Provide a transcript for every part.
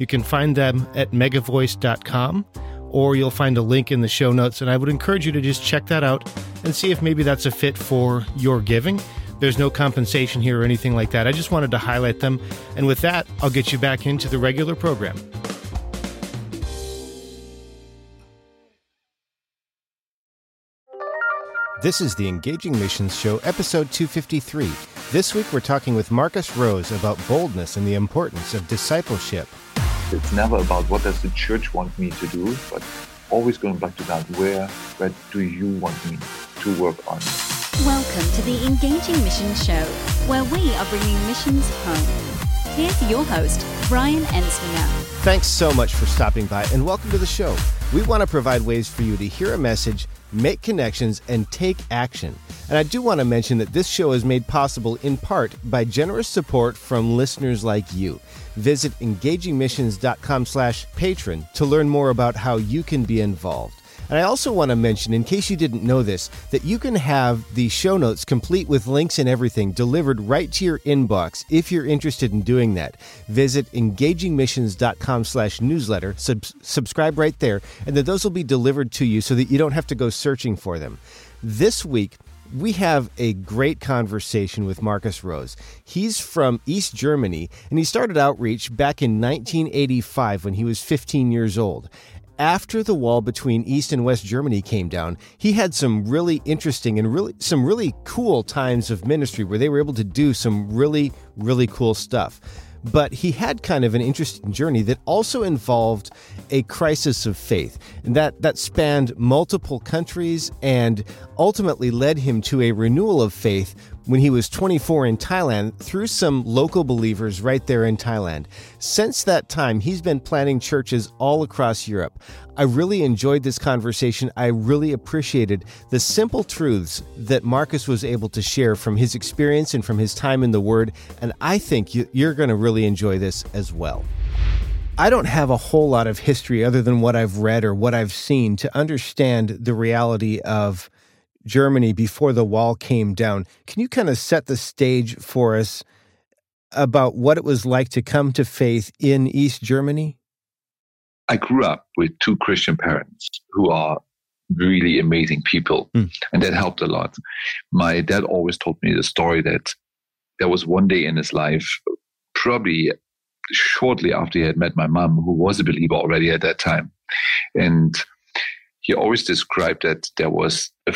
You can find them at megavoice.com or you'll find a link in the show notes. And I would encourage you to just check that out and see if maybe that's a fit for your giving. There's no compensation here or anything like that. I just wanted to highlight them. And with that, I'll get you back into the regular program. This is the Engaging Missions Show, episode 253. This week we're talking with Marcus Rose about boldness and the importance of discipleship. It's never about what does the church want me to do, but always going back to that, where, where do you want me to work on? Welcome to the Engaging Missions Show, where we are bringing missions home. Here's your host, Brian Ensminger. Thanks so much for stopping by and welcome to the show. We want to provide ways for you to hear a message, make connections, and take action. And I do want to mention that this show is made possible in part by generous support from listeners like you. Visit engagingmissions.com slash patron to learn more about how you can be involved. And I also want to mention, in case you didn't know this, that you can have the show notes complete with links and everything delivered right to your inbox if you're interested in doing that. Visit engagingmissions.com slash newsletter, sub- subscribe right there, and then those will be delivered to you so that you don't have to go searching for them. This week, we have a great conversation with Marcus Rose. He's from East Germany, and he started outreach back in 1985 when he was 15 years old after the wall between East and West Germany came down, he had some really interesting and really some really cool times of ministry where they were able to do some really really cool stuff. But he had kind of an interesting journey that also involved a crisis of faith. And that, that spanned multiple countries and ultimately led him to a renewal of faith when he was 24 in Thailand through some local believers right there in Thailand. Since that time, he's been planting churches all across Europe. I really enjoyed this conversation. I really appreciated the simple truths that Marcus was able to share from his experience and from his time in the Word, and I think you're going to really enjoy this as well. I don't have a whole lot of history other than what I've read or what I've seen to understand the reality of Germany before the wall came down. Can you kind of set the stage for us about what it was like to come to faith in East Germany? I grew up with two Christian parents who are really amazing people, mm. and that helped a lot. My dad always told me the story that there was one day in his life, probably shortly after he had met my mom, who was a believer already at that time. And he always described that there was a,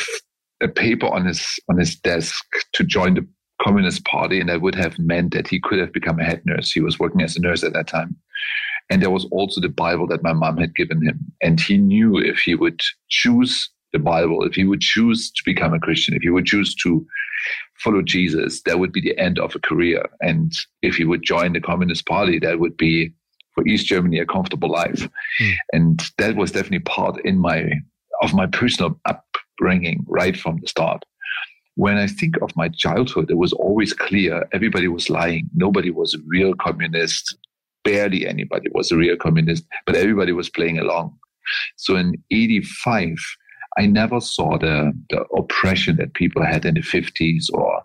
a paper on his on his desk to join the Communist Party, and that would have meant that he could have become a head nurse. He was working as a nurse at that time. And there was also the Bible that my mom had given him. And he knew if he would choose the Bible, if he would choose to become a Christian, if he would choose to follow Jesus, that would be the end of a career. And if he would join the Communist Party, that would be for East Germany a comfortable life. Mm. And that was definitely part in my of my personal upbringing right from the start. When I think of my childhood, it was always clear everybody was lying. Nobody was a real communist. Barely anybody was a real communist, but everybody was playing along. So in 85, I never saw the, the oppression that people had in the 50s or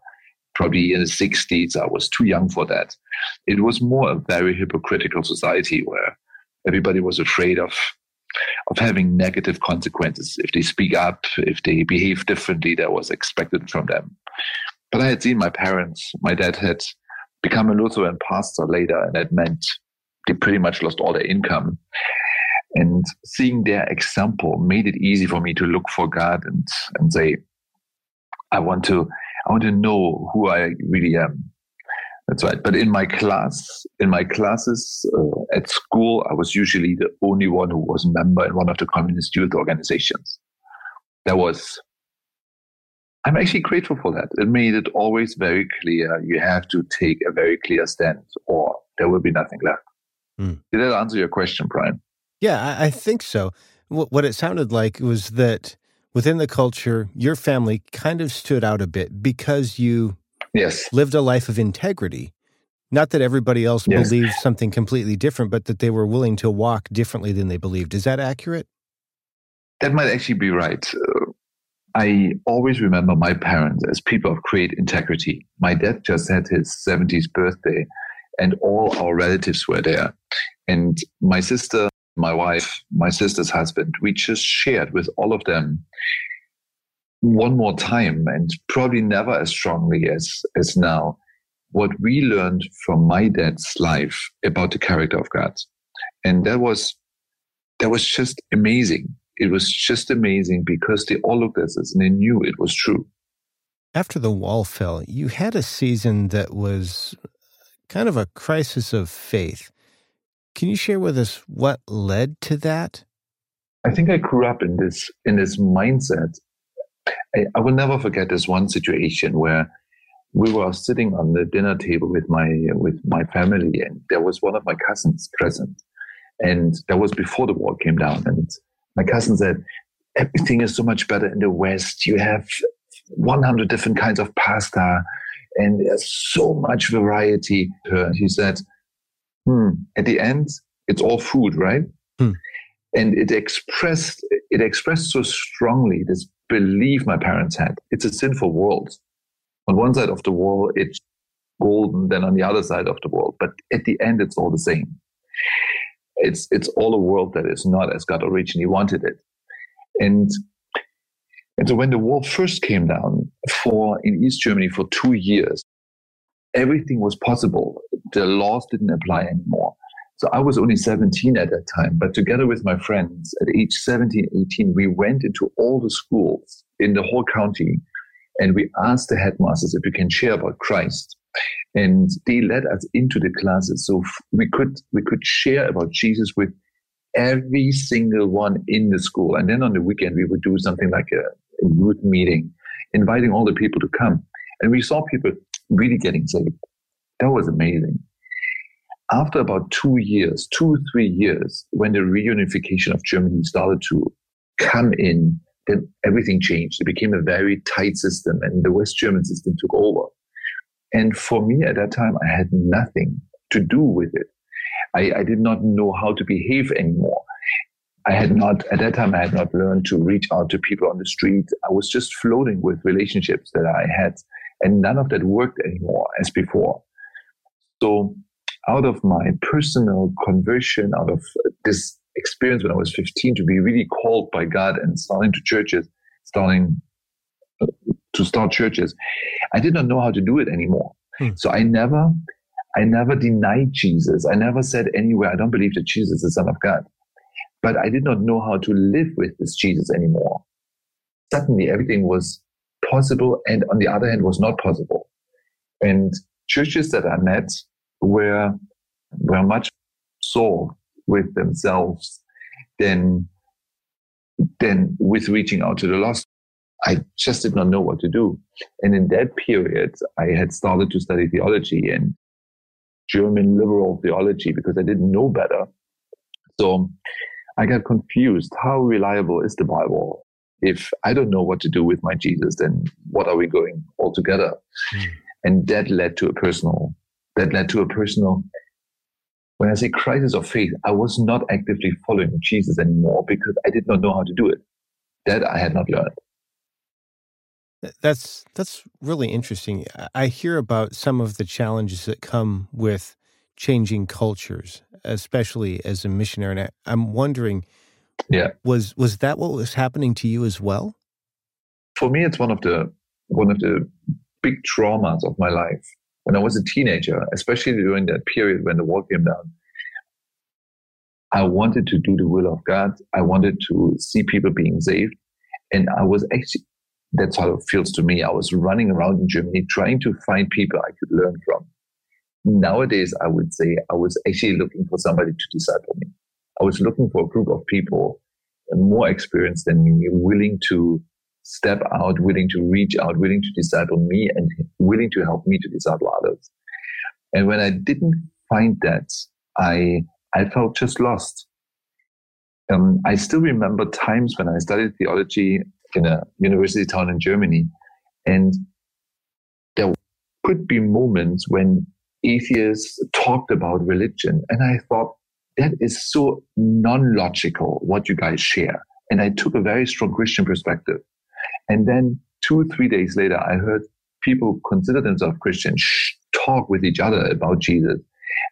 probably in the 60s. I was too young for that. It was more a very hypocritical society where everybody was afraid of of having negative consequences if they speak up, if they behave differently that was expected from them. But I had seen my parents, my dad had become a Lutheran pastor later, and that meant they pretty much lost all their income. And seeing their example made it easy for me to look for God and, and say, I want to, I want to know who I really am. That's right. But in my class, in my classes uh, at school, I was usually the only one who was a member in one of the communist youth organizations. That was, I'm actually grateful for that. It made it always very clear you have to take a very clear stance or there will be nothing left. Mm. Did that answer your question, Brian? Yeah, I, I think so. what it sounded like was that within the culture, your family kind of stood out a bit because you yes. lived a life of integrity. Not that everybody else yes. believed something completely different, but that they were willing to walk differently than they believed. Is that accurate? That might actually be right. Uh, I always remember my parents as people of great integrity. My dad just had his 70th birthday, and all our relatives were there. And my sister, my wife, my sister's husband, we just shared with all of them one more time and probably never as strongly as, as now what we learned from my dad's life about the character of God. And that was, that was just amazing. It was just amazing because they all looked at us and they knew it was true. After the wall fell, you had a season that was kind of a crisis of faith. Can you share with us what led to that? I think I grew up in this in this mindset. I, I will never forget this one situation where we were sitting on the dinner table with my with my family, and there was one of my cousins present, and that was before the wall came down. And my cousin said, "Everything is so much better in the West. You have 100 different kinds of pasta, and there's so much variety." And he said, "Hmm. At the end, it's all food, right?" Hmm. And it expressed it expressed so strongly this belief my parents had. It's a sinful world on one side of the wall, it's golden, then on the other side of the wall. But at the end, it's all the same. It's, it's all a world that is not as God originally wanted it. And, and so when the wall first came down for, in East Germany for two years, everything was possible. The laws didn't apply anymore. So I was only 17 at that time, but together with my friends at age 17, 18, we went into all the schools in the whole county and we asked the headmasters if we can share about Christ. And they led us into the classes. So we could, we could share about Jesus with every single one in the school. And then on the weekend, we would do something like a, a youth meeting, inviting all the people to come. And we saw people really getting saved. That was amazing. After about two years, two, three years, when the reunification of Germany started to come in, then everything changed. It became a very tight system and the West German system took over. And for me at that time, I had nothing to do with it. I, I did not know how to behave anymore. I had not, at that time, I had not learned to reach out to people on the street. I was just floating with relationships that I had, and none of that worked anymore as before. So, out of my personal conversion, out of this experience when I was 15 to be really called by God and starting to churches, starting uh, to start churches. I did not know how to do it anymore. Hmm. So I never, I never denied Jesus. I never said anywhere, I don't believe that Jesus is the Son of God. But I did not know how to live with this Jesus anymore. Suddenly everything was possible and on the other hand was not possible. And churches that I met were, were much so with themselves than than with reaching out to the lost. I just did not know what to do. And in that period, I had started to study theology and German liberal theology because I didn't know better. So I got confused. How reliable is the Bible? If I don't know what to do with my Jesus, then what are we going all together? Mm. And that led to a personal, that led to a personal when I say crisis of faith, I was not actively following Jesus anymore because I did not know how to do it. That I had not learned. That's that's really interesting. I hear about some of the challenges that come with changing cultures, especially as a missionary. And I, am wondering, yeah, was was that what was happening to you as well? For me, it's one of the one of the big traumas of my life when I was a teenager, especially during that period when the wall came down, I wanted to do the will of God. I wanted to see people being saved. And I was actually, that's how it feels to me. I was running around in Germany trying to find people I could learn from. Nowadays, I would say I was actually looking for somebody to disciple me. I was looking for a group of people more experienced than me, willing to step out, willing to reach out, willing to disciple me and willing to help me to disciple others. And when I didn't find that, I, I felt just lost. Um, I still remember times when I studied theology in a university town in Germany, and there could be moments when atheists talked about religion, and I thought that is so non-logical what you guys share. And I took a very strong Christian perspective. And then two, three days later, I heard people consider themselves Christians talk with each other about Jesus.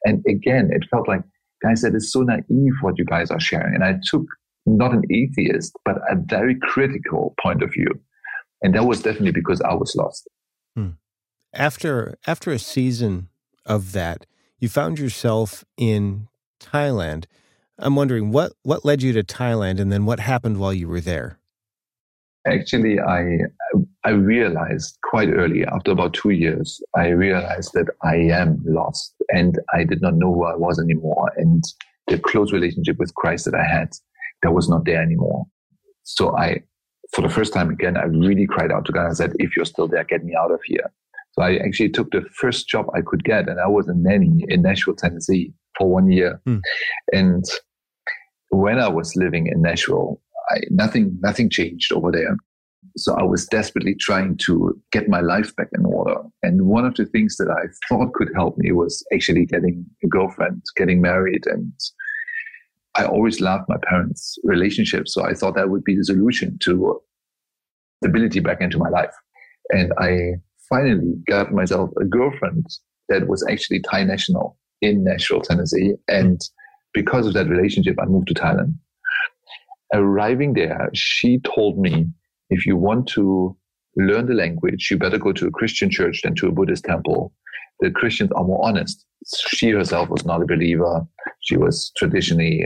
And again, it felt like, guys, that is so naive what you guys are sharing. And I took not an atheist, but a very critical point of view. And that was definitely because I was lost. Hmm. After after a season of that, you found yourself in Thailand. I'm wondering what what led you to Thailand and then what happened while you were there? Actually, I I realized quite early, after about two years, I realized that I am lost and I did not know who I was anymore. And the close relationship with Christ that I had, that was not there anymore. So I, for the first time again, I really cried out to God and said, if you're still there, get me out of here. So I actually took the first job I could get and I was a nanny in Nashville, Tennessee for one year. Hmm. And when I was living in Nashville, I, nothing, nothing changed over there. So I was desperately trying to get my life back in order. And one of the things that I thought could help me was actually getting a girlfriend, getting married. And I always loved my parents' relationship. So I thought that would be the solution to stability back into my life. And I finally got myself a girlfriend that was actually Thai national in Nashville, Tennessee. And because of that relationship, I moved to Thailand. Arriving there, she told me if you want to learn the language, you better go to a Christian church than to a Buddhist temple. The Christians are more honest. She herself was not a believer. She was traditionally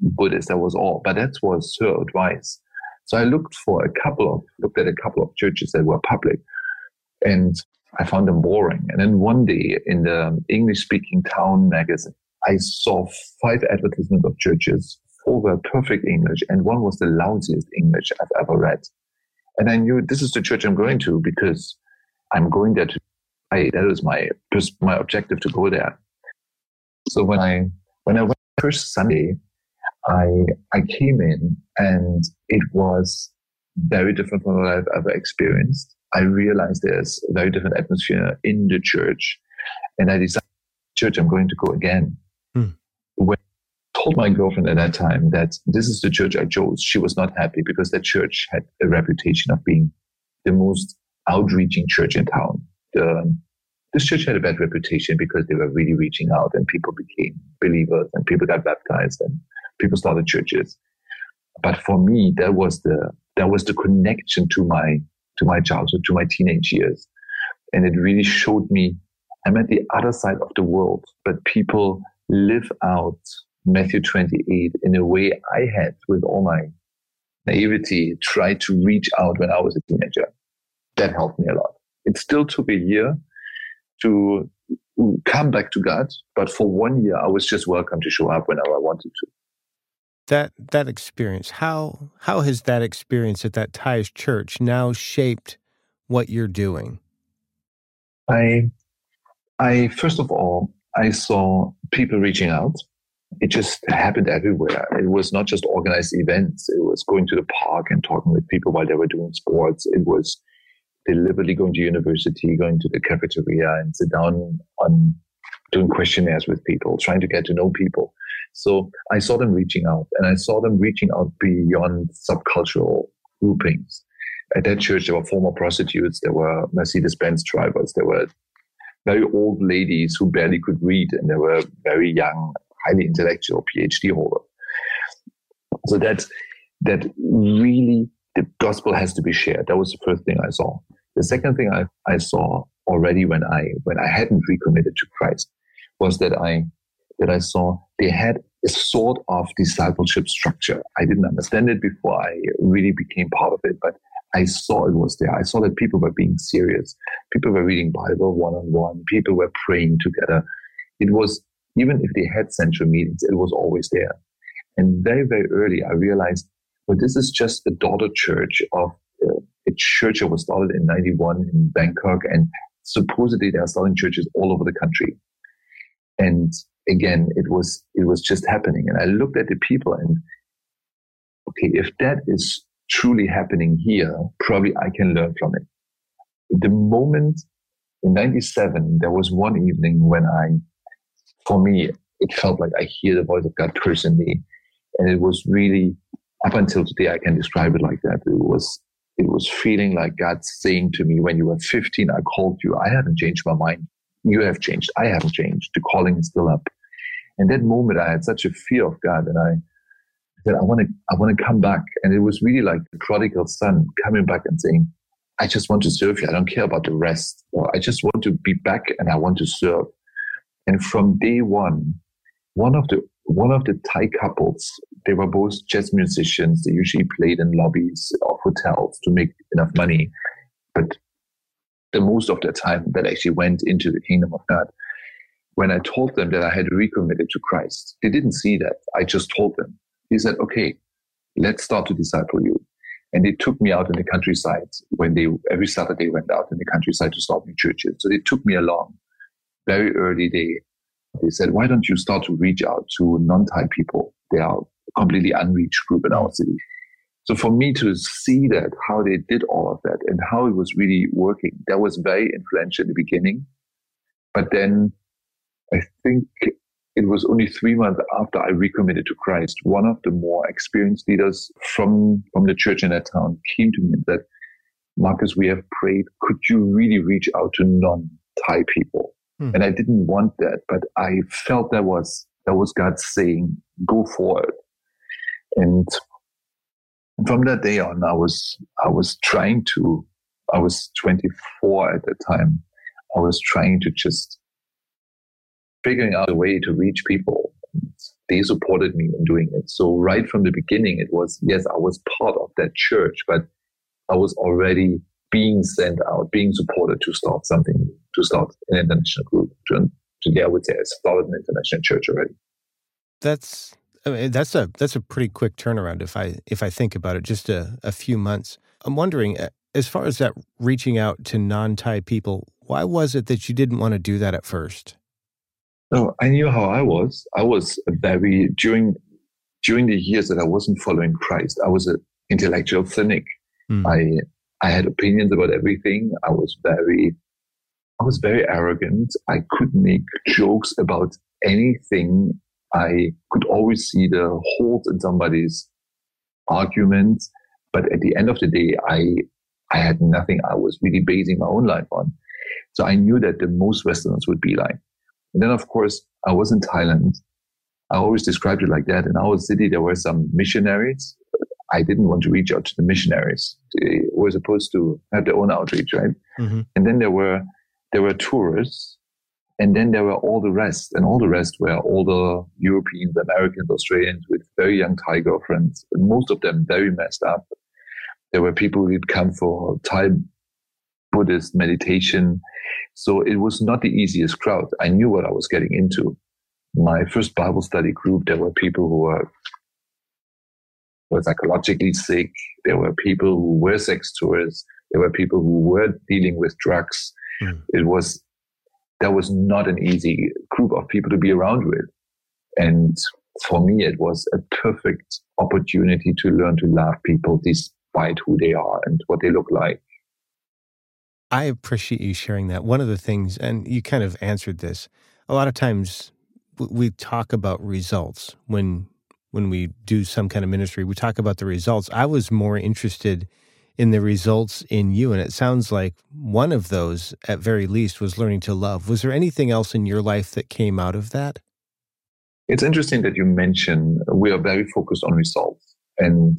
Buddhist. That was all. But that was her advice. So I looked for a couple of, looked at a couple of churches that were public and I found them boring. And then one day in the English speaking town magazine, I saw five advertisements of churches. Four were perfect English and one was the lousiest English I've ever read. And I knew this is the church I'm going to because I'm going there to, I, that was my, just my objective to go there. So when I, when I went first Sunday, I, I came in and it was very different from what I've ever experienced. I realized there's a very different atmosphere in the church. And I decided, church, I'm going to go again. Hmm. When told my girlfriend at that time that this is the church I chose. She was not happy because that church had a reputation of being the most outreaching church in town. The, this church had a bad reputation because they were really reaching out and people became believers and people got baptized and people started churches. But for me, that was the, that was the connection to my, to my childhood, to my teenage years. And it really showed me I'm at the other side of the world, but people live out Matthew 28 in a way I had with all my naivety tried to reach out when I was a teenager. That helped me a lot. It still took a year to come back to God, but for one year I was just welcome to show up whenever I wanted to. That that experience, how how has that experience at that Thai church now shaped what you're doing? I I first of all I saw people reaching out it just happened everywhere. It was not just organized events. It was going to the park and talking with people while they were doing sports. It was deliberately going to university, going to the cafeteria and sit down on doing questionnaires with people, trying to get to know people. So I saw them reaching out and I saw them reaching out beyond subcultural groupings. At that church, there were former prostitutes, there were Mercedes Benz drivers, there were very old ladies who barely could read, and there were very young highly intellectual PhD holder. So that that really the gospel has to be shared. That was the first thing I saw. The second thing I, I saw already when I when I hadn't recommitted to Christ was that I that I saw they had a sort of discipleship structure. I didn't understand it before I really became part of it, but I saw it was there. I saw that people were being serious. People were reading Bible one on one. People were praying together. It was even if they had central meetings, it was always there. And very, very early, I realized, well, this is just a daughter church of uh, a church that was started in 91 in Bangkok. And supposedly they are starting churches all over the country. And again, it was, it was just happening. And I looked at the people and, okay, if that is truly happening here, probably I can learn from it. The moment in 97, there was one evening when I, for me, it felt like I hear the voice of God personally. And it was really, up until today, I can describe it like that. It was, it was feeling like God saying to me, when you were 15, I called you. I haven't changed my mind. You have changed. I haven't changed. The calling is still up. And that moment, I had such a fear of God and I said, I want to, I want to come back. And it was really like the prodigal son coming back and saying, I just want to serve you. I don't care about the rest. Or I just want to be back and I want to serve. And from day one, one of the one of the Thai couples, they were both jazz musicians. They usually played in lobbies of hotels to make enough money. But the most of their time that actually went into the kingdom of God. When I told them that I had recommitted to Christ, they didn't see that. I just told them. He said, okay, let's start to disciple you. And they took me out in the countryside when they, every Saturday went out in the countryside to start new churches. So they took me along very early. They, they said, why don't you start to reach out to non-Thai people? They are a completely unreached group in our mm. city. So for me to see that, how they did all of that and how it was really working, that was very influential in the beginning. But then I think it was only three months after I recommitted to Christ, one of the more experienced leaders from, from the church in that town came to me and said, Marcus, we have prayed. Could you really reach out to non-Thai people? Hmm. And I didn't want that, but I felt that was, that was God saying, go for it. And from that day on, I was, I was trying to, I was 24 at the time. I was trying to just figuring out a way to reach people. They supported me in doing it. So right from the beginning, it was, yes, I was part of that church, but I was already being sent out, being supported to start something, to start an international group. To, today, I would say I started an international church already. That's I mean, that's a that's a pretty quick turnaround if I if I think about it, just a, a few months. I'm wondering, as far as that reaching out to non-Thai people, why was it that you didn't want to do that at first? No, I knew how I was. I was very during during the years that I wasn't following Christ. I was an intellectual cynic. Mm. I I had opinions about everything. I was very I was very arrogant. I could make jokes about anything. I could always see the holes in somebody's argument. But at the end of the day, I I had nothing I was really basing my own life on. So I knew that the most Westerners would be like. And then, of course, I was in Thailand. I always described it like that. In our city, there were some missionaries. I didn't want to reach out to the missionaries. They were supposed to have their own outreach, right? Mm-hmm. And then there were there were tourists, and then there were all the rest, and all the rest were older Europeans, Americans, Australians with very young Thai girlfriends. Most of them very messed up. There were people who'd come for Thai Buddhist meditation so it was not the easiest crowd. I knew what I was getting into. My first Bible study group, there were people who were, were psychologically sick. There were people who were sex tourists. There were people who were dealing with drugs. Mm. It was, that was not an easy group of people to be around with. And for me, it was a perfect opportunity to learn to love people despite who they are and what they look like. I appreciate you sharing that. One of the things, and you kind of answered this, a lot of times we talk about results when when we do some kind of ministry. We talk about the results. I was more interested in the results in you, and it sounds like one of those, at very least, was learning to love. Was there anything else in your life that came out of that? It's interesting that you mention we are very focused on results, and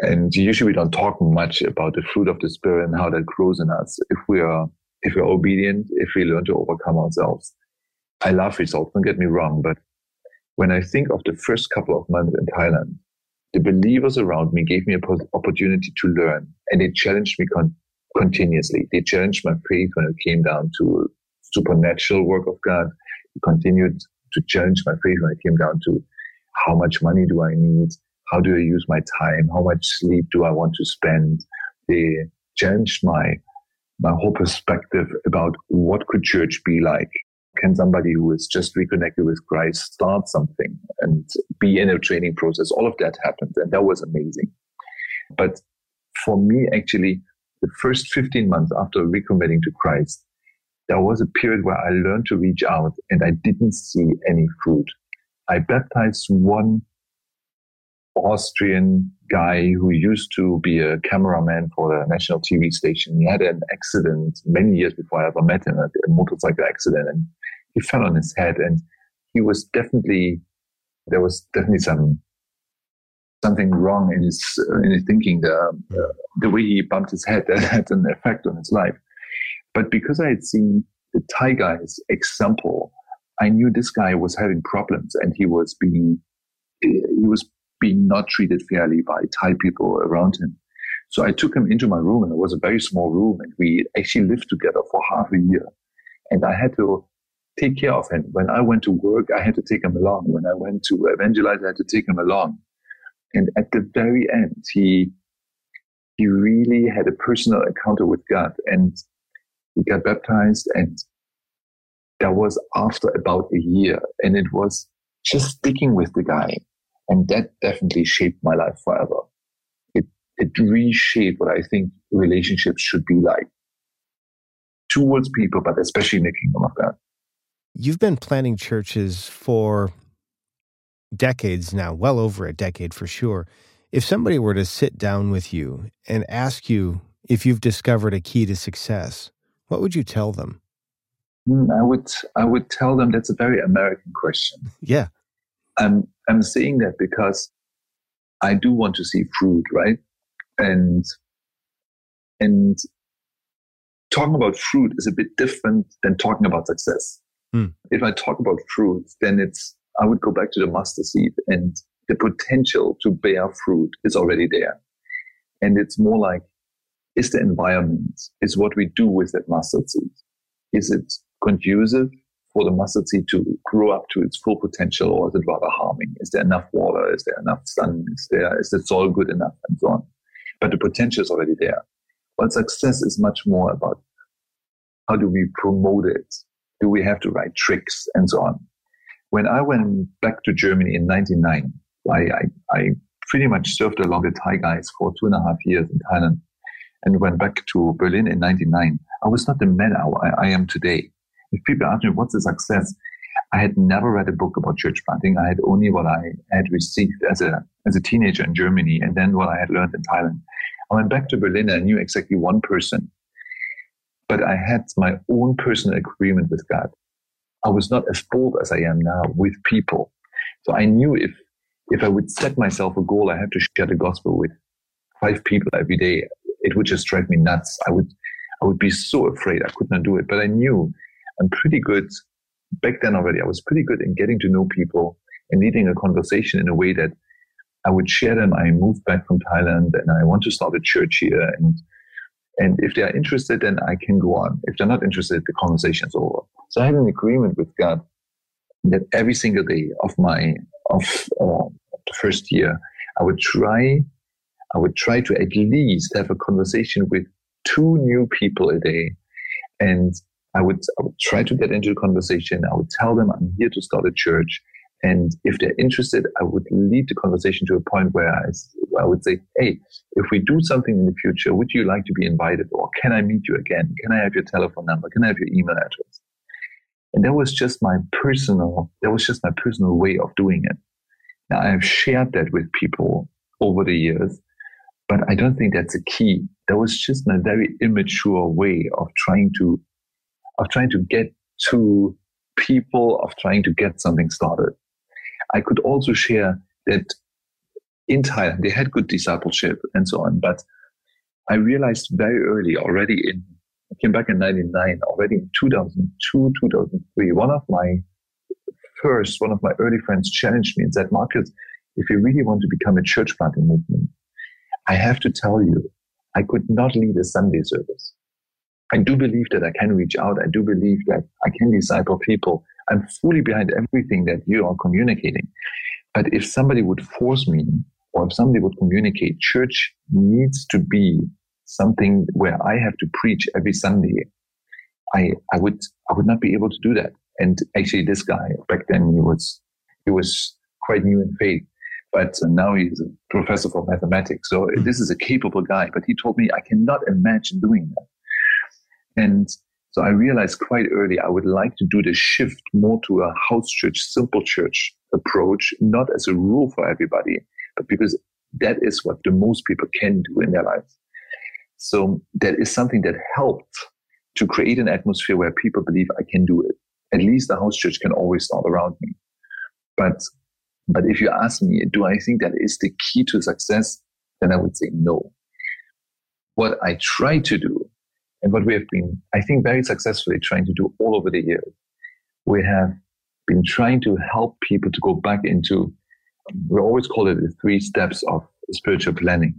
and usually we don't talk much about the fruit of the spirit and how that grows in us if we are if we're obedient, if we learn to overcome ourselves. I love results, don't get me wrong, but when I think of the first couple of months in Thailand, the believers around me gave me an opportunity to learn and they challenged me con- continuously. They challenged my faith when it came down to supernatural work of God. They continued to challenge my faith when it came down to how much money do I need? how do I use my time? How much sleep do I want to spend? They changed my my whole perspective about what could church be like. Can somebody who is just reconnected with Christ start something and be in a training process? All of that happened, and that was amazing. But for me, actually, the first 15 months after recommitting to Christ, there was a period where I learned to reach out and I didn't see any fruit. I baptized one Austrian guy who used to be a cameraman for the national TV station. He had an accident many years before I ever met him, a, a motorcycle accident, and he fell on his head. And he was definitely, there was definitely some something wrong in his uh, in his thinking. The um, the way he bumped his head that had an effect on his life. But because I had seen the Thai guy's example, I knew this guy was having problems and he was being he was being not treated fairly by Thai people around him. So I took him into my room and it was a very small room and we actually lived together for half a year. And I had to take care of him. When I went to work, I had to take him along. When I went to evangelize, I had to take him along. And at the very end, he, he really had a personal encounter with God and he got baptized and that was after about a year and it was just sticking with the guy and that definitely shaped my life forever. It, it reshaped what I think relationships should be like towards people, but especially in the kingdom of God. You've been planning churches for decades now, well over a decade for sure. If somebody were to sit down with you and ask you if you've discovered a key to success, what would you tell them? Hmm, I would I would tell them that's a very American question. Yeah. I'm I'm saying that because I do want to see fruit, right? And and talking about fruit is a bit different than talking about success. Hmm. If I talk about fruit, then it's I would go back to the mustard seed and the potential to bear fruit is already there. And it's more like is the environment, is what we do with that mustard seed. Is it conducive for the mustard seed to grow up to its full potential, or is it rather harming? Is there enough water? Is there enough sun? Is there is the soil good enough, and so on? But the potential is already there. But success is much more about how do we promote it? Do we have to write tricks and so on? When I went back to Germany in '99, I, I, I pretty much served along the Thai guys for two and a half years in Thailand, and went back to Berlin in '99. I was not the man I, I am today if people ask me what's a success, I had never read a book about church planting. I had only what I had received as a as a teenager in Germany, and then what I had learned in Thailand. I went back to Berlin. and I knew exactly one person, but I had my own personal agreement with God. I was not as bold as I am now with people, so I knew if if I would set myself a goal, I had to share the gospel with five people every day. It would just drive me nuts. I would I would be so afraid I could not do it. But I knew I'm pretty good back then already. I was pretty good in getting to know people and leading a conversation in a way that I would share them. I moved back from Thailand and I want to start a church here. And, and if they are interested, then I can go on. If they're not interested, the conversation is over. So I had an agreement with God that every single day of my, of uh, the first year, I would try, I would try to at least have a conversation with two new people a day. And I would, I would try to get into the conversation. I would tell them I'm here to start a church. And if they're interested, I would lead the conversation to a point where I, I would say, Hey, if we do something in the future, would you like to be invited? Or can I meet you again? Can I have your telephone number? Can I have your email address? And that was just my personal, that was just my personal way of doing it. Now I have shared that with people over the years, but I don't think that's a key. That was just my very immature way of trying to of trying to get to people, of trying to get something started. I could also share that in Thailand, they had good discipleship and so on, but I realized very early already in, I came back in 99, already in 2002, 2003, one of my first, one of my early friends challenged me and said, Marcus, if you really want to become a church planting movement, I have to tell you, I could not lead a Sunday service. I do believe that I can reach out. I do believe that I can disciple people. I'm fully behind everything that you are communicating. But if somebody would force me or if somebody would communicate, church needs to be something where I have to preach every Sunday. I, I would, I would not be able to do that. And actually, this guy back then he was he was quite new in faith, but now he's a professor for mathematics. So hmm. this is a capable guy. But he told me I cannot imagine doing that. And so I realized quite early I would like to do the shift more to a house church, simple church approach, not as a rule for everybody, but because that is what the most people can do in their lives. So that is something that helped to create an atmosphere where people believe I can do it. At least the house church can always start around me. But, but if you ask me, do I think that is the key to success? Then I would say no. What I try to do and what we have been, I think, very successfully trying to do all over the years, we have been trying to help people to go back into, we always call it the three steps of spiritual planning.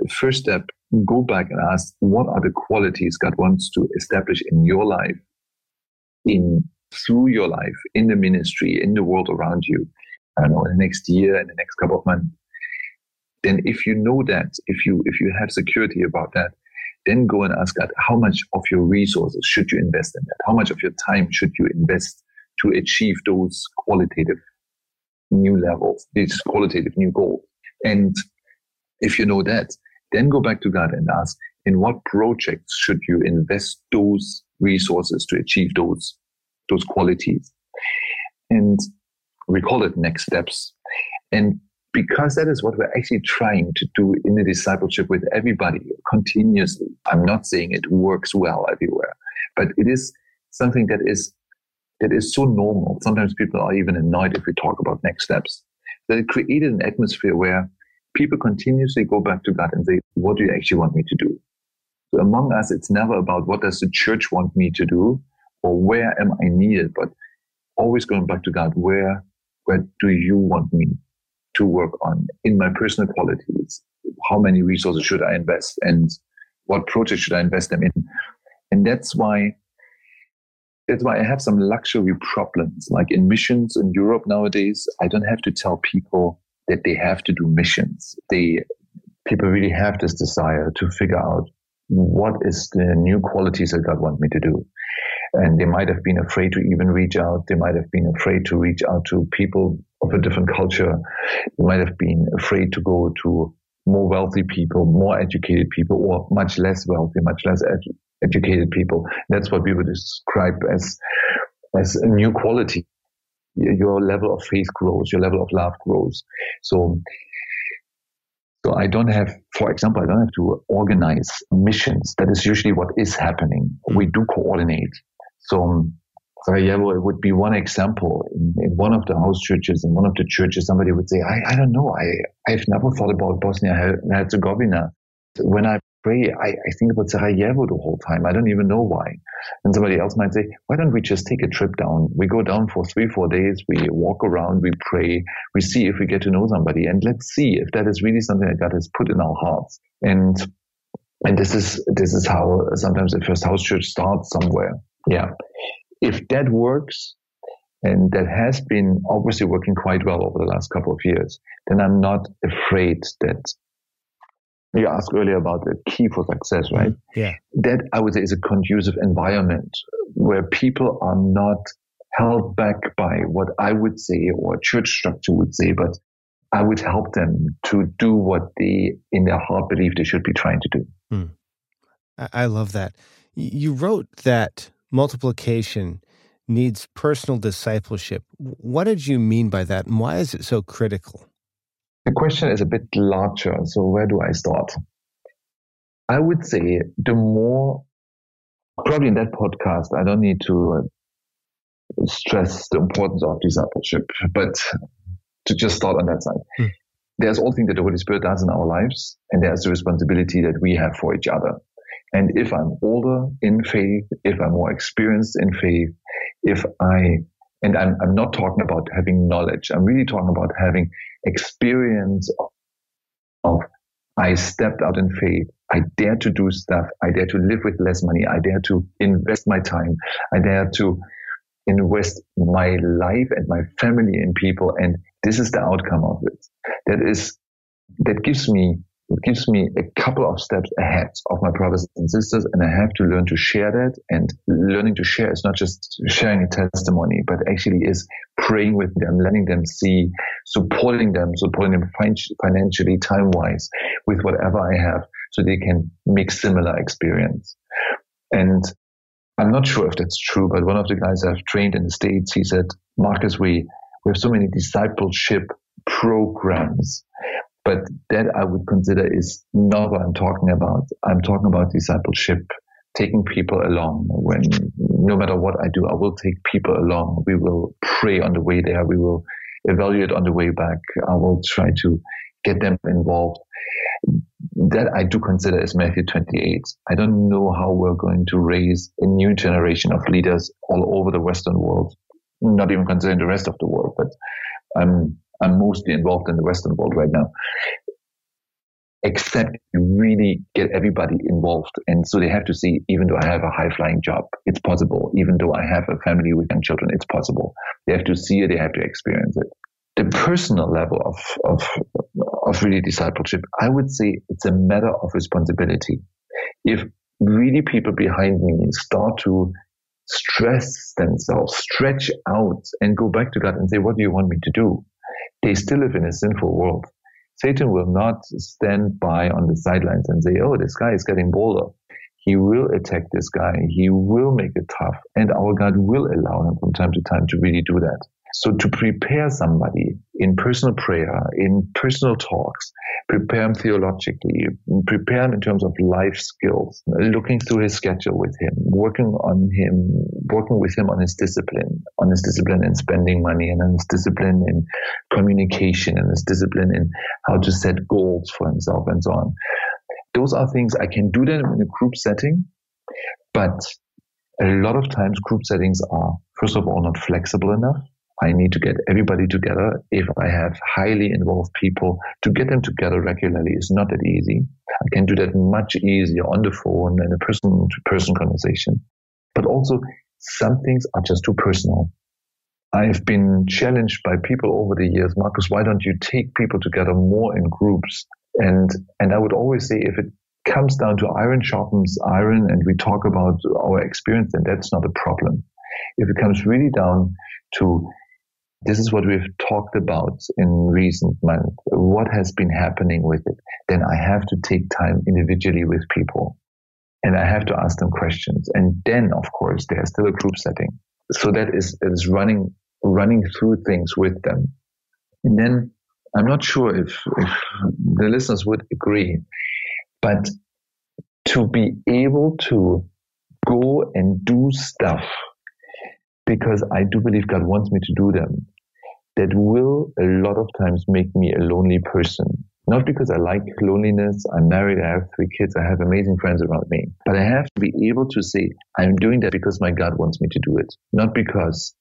The first step, go back and ask, what are the qualities God wants to establish in your life, in through your life, in the ministry, in the world around you, I don't know, in the next year, in the next couple of months. Then if you know that, if you if you have security about that, then go and ask God, how much of your resources should you invest in that? How much of your time should you invest to achieve those qualitative new levels, these qualitative new goals? And if you know that, then go back to God and ask, in what projects should you invest those resources to achieve those, those qualities? And we call it next steps. And because that is what we're actually trying to do in the discipleship with everybody continuously. I'm not saying it works well everywhere, but it is something that is that is so normal. Sometimes people are even annoyed if we talk about next steps. That it created an atmosphere where people continuously go back to God and say, "What do you actually want me to do?" So among us, it's never about what does the church want me to do or where am I needed, but always going back to God, where where do you want me to work on in my personal qualities. How many resources should I invest and what projects should I invest them in? And that's why that's why I have some luxury problems. Like in missions in Europe nowadays, I don't have to tell people that they have to do missions. They people really have this desire to figure out what is the new qualities that God wants me to do. And they might have been afraid to even reach out. They might have been afraid to reach out to people of a different culture. Might have been afraid to go to more wealthy people, more educated people, or much less wealthy, much less edu- educated people. That's what we would describe as as a new quality. Your level of faith grows, your level of love grows. So so I don't have, for example, I don't have to organize missions. That is usually what is happening. Hmm. We do coordinate. So Sarajevo would be one example. In, in, one of the house churches, in one of the churches, somebody would say, I, I don't know. I, I've never thought about Bosnia Herzegovina. When I pray, I, I think about Sarajevo the whole time. I don't even know why. And somebody else might say, why don't we just take a trip down? We go down for three, four days. We walk around, we pray, we see if we get to know somebody and let's see if that is really something that God has put in our hearts. And, and this is, this is how sometimes the first house church starts somewhere. Yeah. If that works, and that has been obviously working quite well over the last couple of years, then I'm not afraid that you asked earlier about the key for success, right? Mm-hmm. Yeah. That I would say is a conducive environment where people are not held back by what I would say or church structure would say, but I would help them to do what they in their heart believe they should be trying to do. Hmm. I love that. You wrote that multiplication needs personal discipleship. What did you mean by that, and why is it so critical? The question is a bit larger. So where do I start? I would say the more, probably in that podcast, I don't need to uh, stress the importance of discipleship, but to just start on that side. Hmm. There's all things that the Holy Spirit does in our lives, and there's the responsibility that we have for each other. And if I'm older in faith, if I'm more experienced in faith, if I and I'm, I'm not talking about having knowledge. I'm really talking about having experience of, of I stepped out in faith. I dare to do stuff. I dare to live with less money. I dare to invest my time. I dare to invest my life and my family in people. And this is the outcome of it. That is, that gives me it gives me a couple of steps ahead of my brothers and sisters, and I have to learn to share that. And learning to share is not just sharing a testimony, but actually is praying with them, letting them see, supporting them, supporting them financially, time wise, with whatever I have, so they can make similar experience. And I'm not sure if that's true, but one of the guys I've trained in the States, he said, Marcus, we, we have so many discipleship programs but that I would consider is not what I'm talking about. I'm talking about discipleship, taking people along. When no matter what I do, I will take people along. We will pray on the way there. We will evaluate on the way back. I will try to get them involved. That I do consider is Matthew 28. I don't know how we're going to raise a new generation of leaders all over the Western world, not even considering the rest of the world, but I'm I'm mostly involved in the Western world right now. Except you really get everybody involved. And so they have to see, even though I have a high flying job, it's possible. Even though I have a family with young children, it's possible. They have to see it, they have to experience it. The personal level of, of, of really discipleship, I would say it's a matter of responsibility. If really people behind me start to stress themselves, stretch out and go back to God and say, what do you want me to do? They still live in a sinful world. Satan will not stand by on the sidelines and say, oh, this guy is getting bolder. He will attack this guy. He will make it tough. And our God will allow him from time to time to really do that. So to prepare somebody in personal prayer, in personal talks, prepare him theologically, prepare him in terms of life skills, looking through his schedule with him, working on him, working with him on his discipline, on his discipline in spending money and on his discipline in communication and his discipline in how to set goals for himself and so on. Those are things I can do them in a group setting, but a lot of times group settings are, first of all, not flexible enough I need to get everybody together. If I have highly involved people, to get them together regularly is not that easy. I can do that much easier on the phone and a person to person conversation. But also, some things are just too personal. I've been challenged by people over the years, Marcus, why don't you take people together more in groups? And, and I would always say if it comes down to iron sharpens iron and we talk about our experience, then that's not a problem. If it comes really down to this is what we've talked about in recent months. What has been happening with it? Then I have to take time individually with people and I have to ask them questions. And then, of course, there's still a group setting. So that is, is running, running through things with them. And then I'm not sure if, if the listeners would agree, but to be able to go and do stuff because I do believe God wants me to do them that will a lot of times make me a lonely person. Not because I like loneliness. I'm married. I have three kids. I have amazing friends around me. But I have to be able to say, I'm doing that because my God wants me to do it. Not because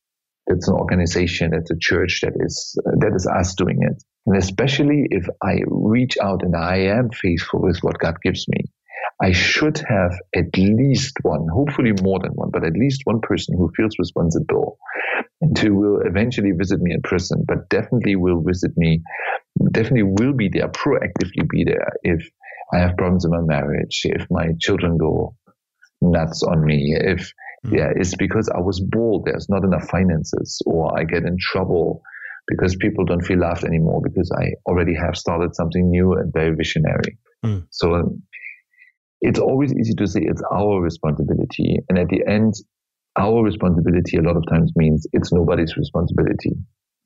it's an organization, it's a church that is, that is us doing it. And especially if I reach out and I am faithful with what God gives me, I should have at least one, hopefully more than one, but at least one person who feels responsible and who will eventually visit me in prison, but definitely will visit me, definitely will be there, proactively be there if I have problems in my marriage, if my children go nuts on me, if mm-hmm. yeah, it's because I was bold, there's not enough finances, or I get in trouble because people don't feel loved anymore because I already have started something new and very visionary. Mm. So it's always easy to say it's our responsibility. And at the end, our responsibility a lot of times means it's nobody's responsibility.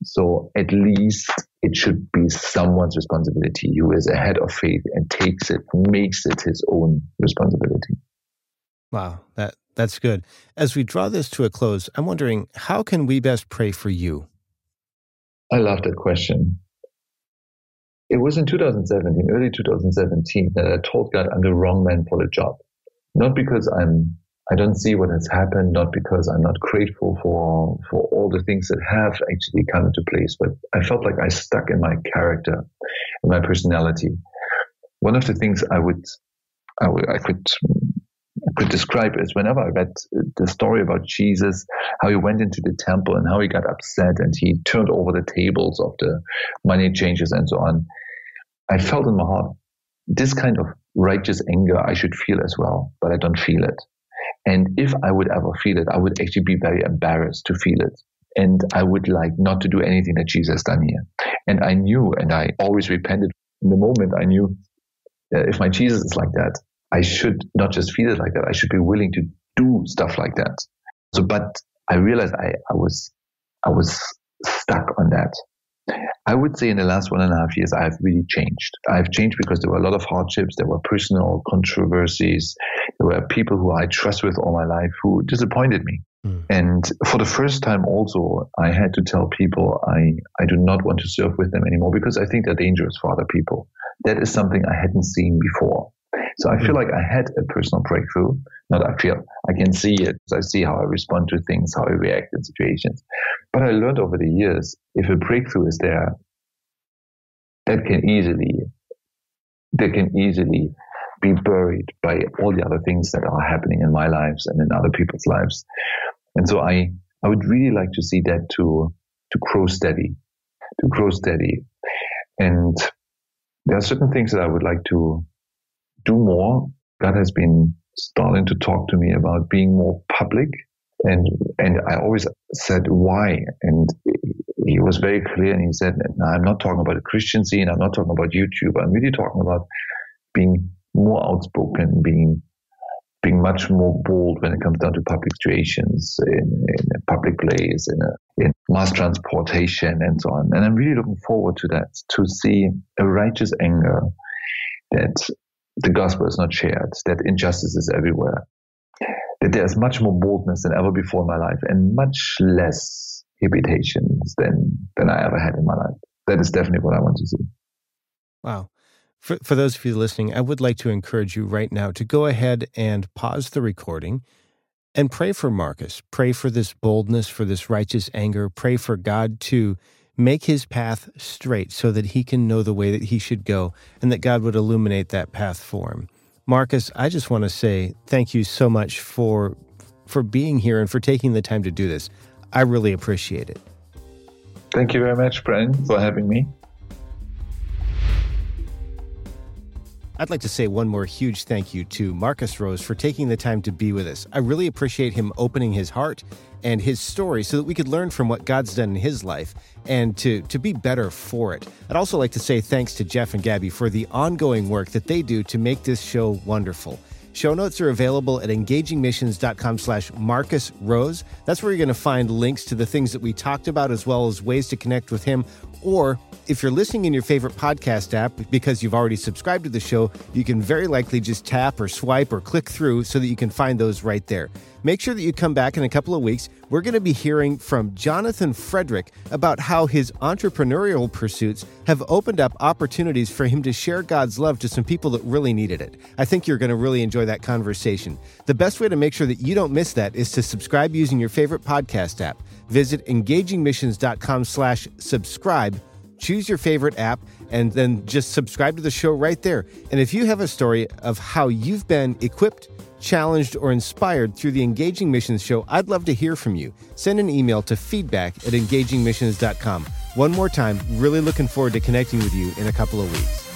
So at least it should be someone's responsibility who is ahead of faith and takes it, makes it his own responsibility. Wow, that that's good. As we draw this to a close, I'm wondering how can we best pray for you? I love that question. It was in 2017, early 2017, that I told God I'm the wrong man for the job. Not because I'm, I don't see what has happened, not because I'm not grateful for, for all the things that have actually come into place, but I felt like I stuck in my character, in my personality. One of the things I would, I, would, I could could describe is whenever I read the story about Jesus, how he went into the temple and how he got upset and he turned over the tables of the money changers and so on. I felt in my heart, this kind of righteous anger I should feel as well, but I don't feel it. And if I would ever feel it, I would actually be very embarrassed to feel it. And I would like not to do anything that Jesus has done here. And I knew, and I always repented in the moment, I knew uh, if my Jesus is like that, I should not just feel it like that. I should be willing to do stuff like that. So, but I realized I, I was, I was stuck on that. I would say in the last one and a half years, I have really changed. I've changed because there were a lot of hardships. There were personal controversies. There were people who I trust with all my life who disappointed me. Mm. And for the first time also, I had to tell people I, I do not want to serve with them anymore because I think they're dangerous for other people. That is something I hadn't seen before. So I feel like I had a personal breakthrough. Not I feel I can see it. I see how I respond to things, how I react in situations. But I learned over the years, if a breakthrough is there, that can easily, that can easily be buried by all the other things that are happening in my lives and in other people's lives. And so I, I would really like to see that to, to grow steady, to grow steady. And there are certain things that I would like to do more. God has been starting to talk to me about being more public. And, and I always said, why? And he was very clear and he said, I'm not talking about a Christian scene. I'm not talking about YouTube. I'm really talking about being more outspoken, being being much more bold when it comes down to public situations, in, in public place, in, a, in mass transportation, and so on. And I'm really looking forward to that, to see a righteous anger that the gospel is not shared, that injustice is everywhere, that there's much more boldness than ever before in my life, and much less inhibitions than than I ever had in my life. That is definitely what I want to see. Wow. For, for those of you listening, I would like to encourage you right now to go ahead and pause the recording and pray for Marcus. Pray for this boldness, for this righteous anger. Pray for God to make his path straight so that he can know the way that he should go and that God would illuminate that path for him. Marcus, I just want to say thank you so much for for being here and for taking the time to do this. I really appreciate it. Thank you very much, Brian, for having me. I'd like to say one more huge thank you to Marcus Rose for taking the time to be with us. I really appreciate him opening his heart and his story so that we could learn from what God's done in his life and to, to be better for it. I'd also like to say thanks to Jeff and Gabby for the ongoing work that they do to make this show wonderful. Show notes are available at engagingmissions.com slash Marcus Rose. That's where you're going to find links to the things that we talked about as well as ways to connect with him or if you're listening in your favorite podcast app because you've already subscribed to the show, you can very likely just tap or swipe or click through so that you can find those right there. Make sure that you come back in a couple of weeks. We're going to be hearing from Jonathan Frederick about how his entrepreneurial pursuits have opened up opportunities for him to share God's love to some people that really needed it. I think you're going to really enjoy that conversation. The best way to make sure that you don't miss that is to subscribe using your favorite podcast app. Visit engagingmissions.com slash subscribe choose your favorite app and then just subscribe to the show right there. And if you have a story of how you've been equipped, challenged, or inspired through the Engaging Missions show, I'd love to hear from you. Send an email to feedback at engagingmissions.com. One more time, really looking forward to connecting with you in a couple of weeks.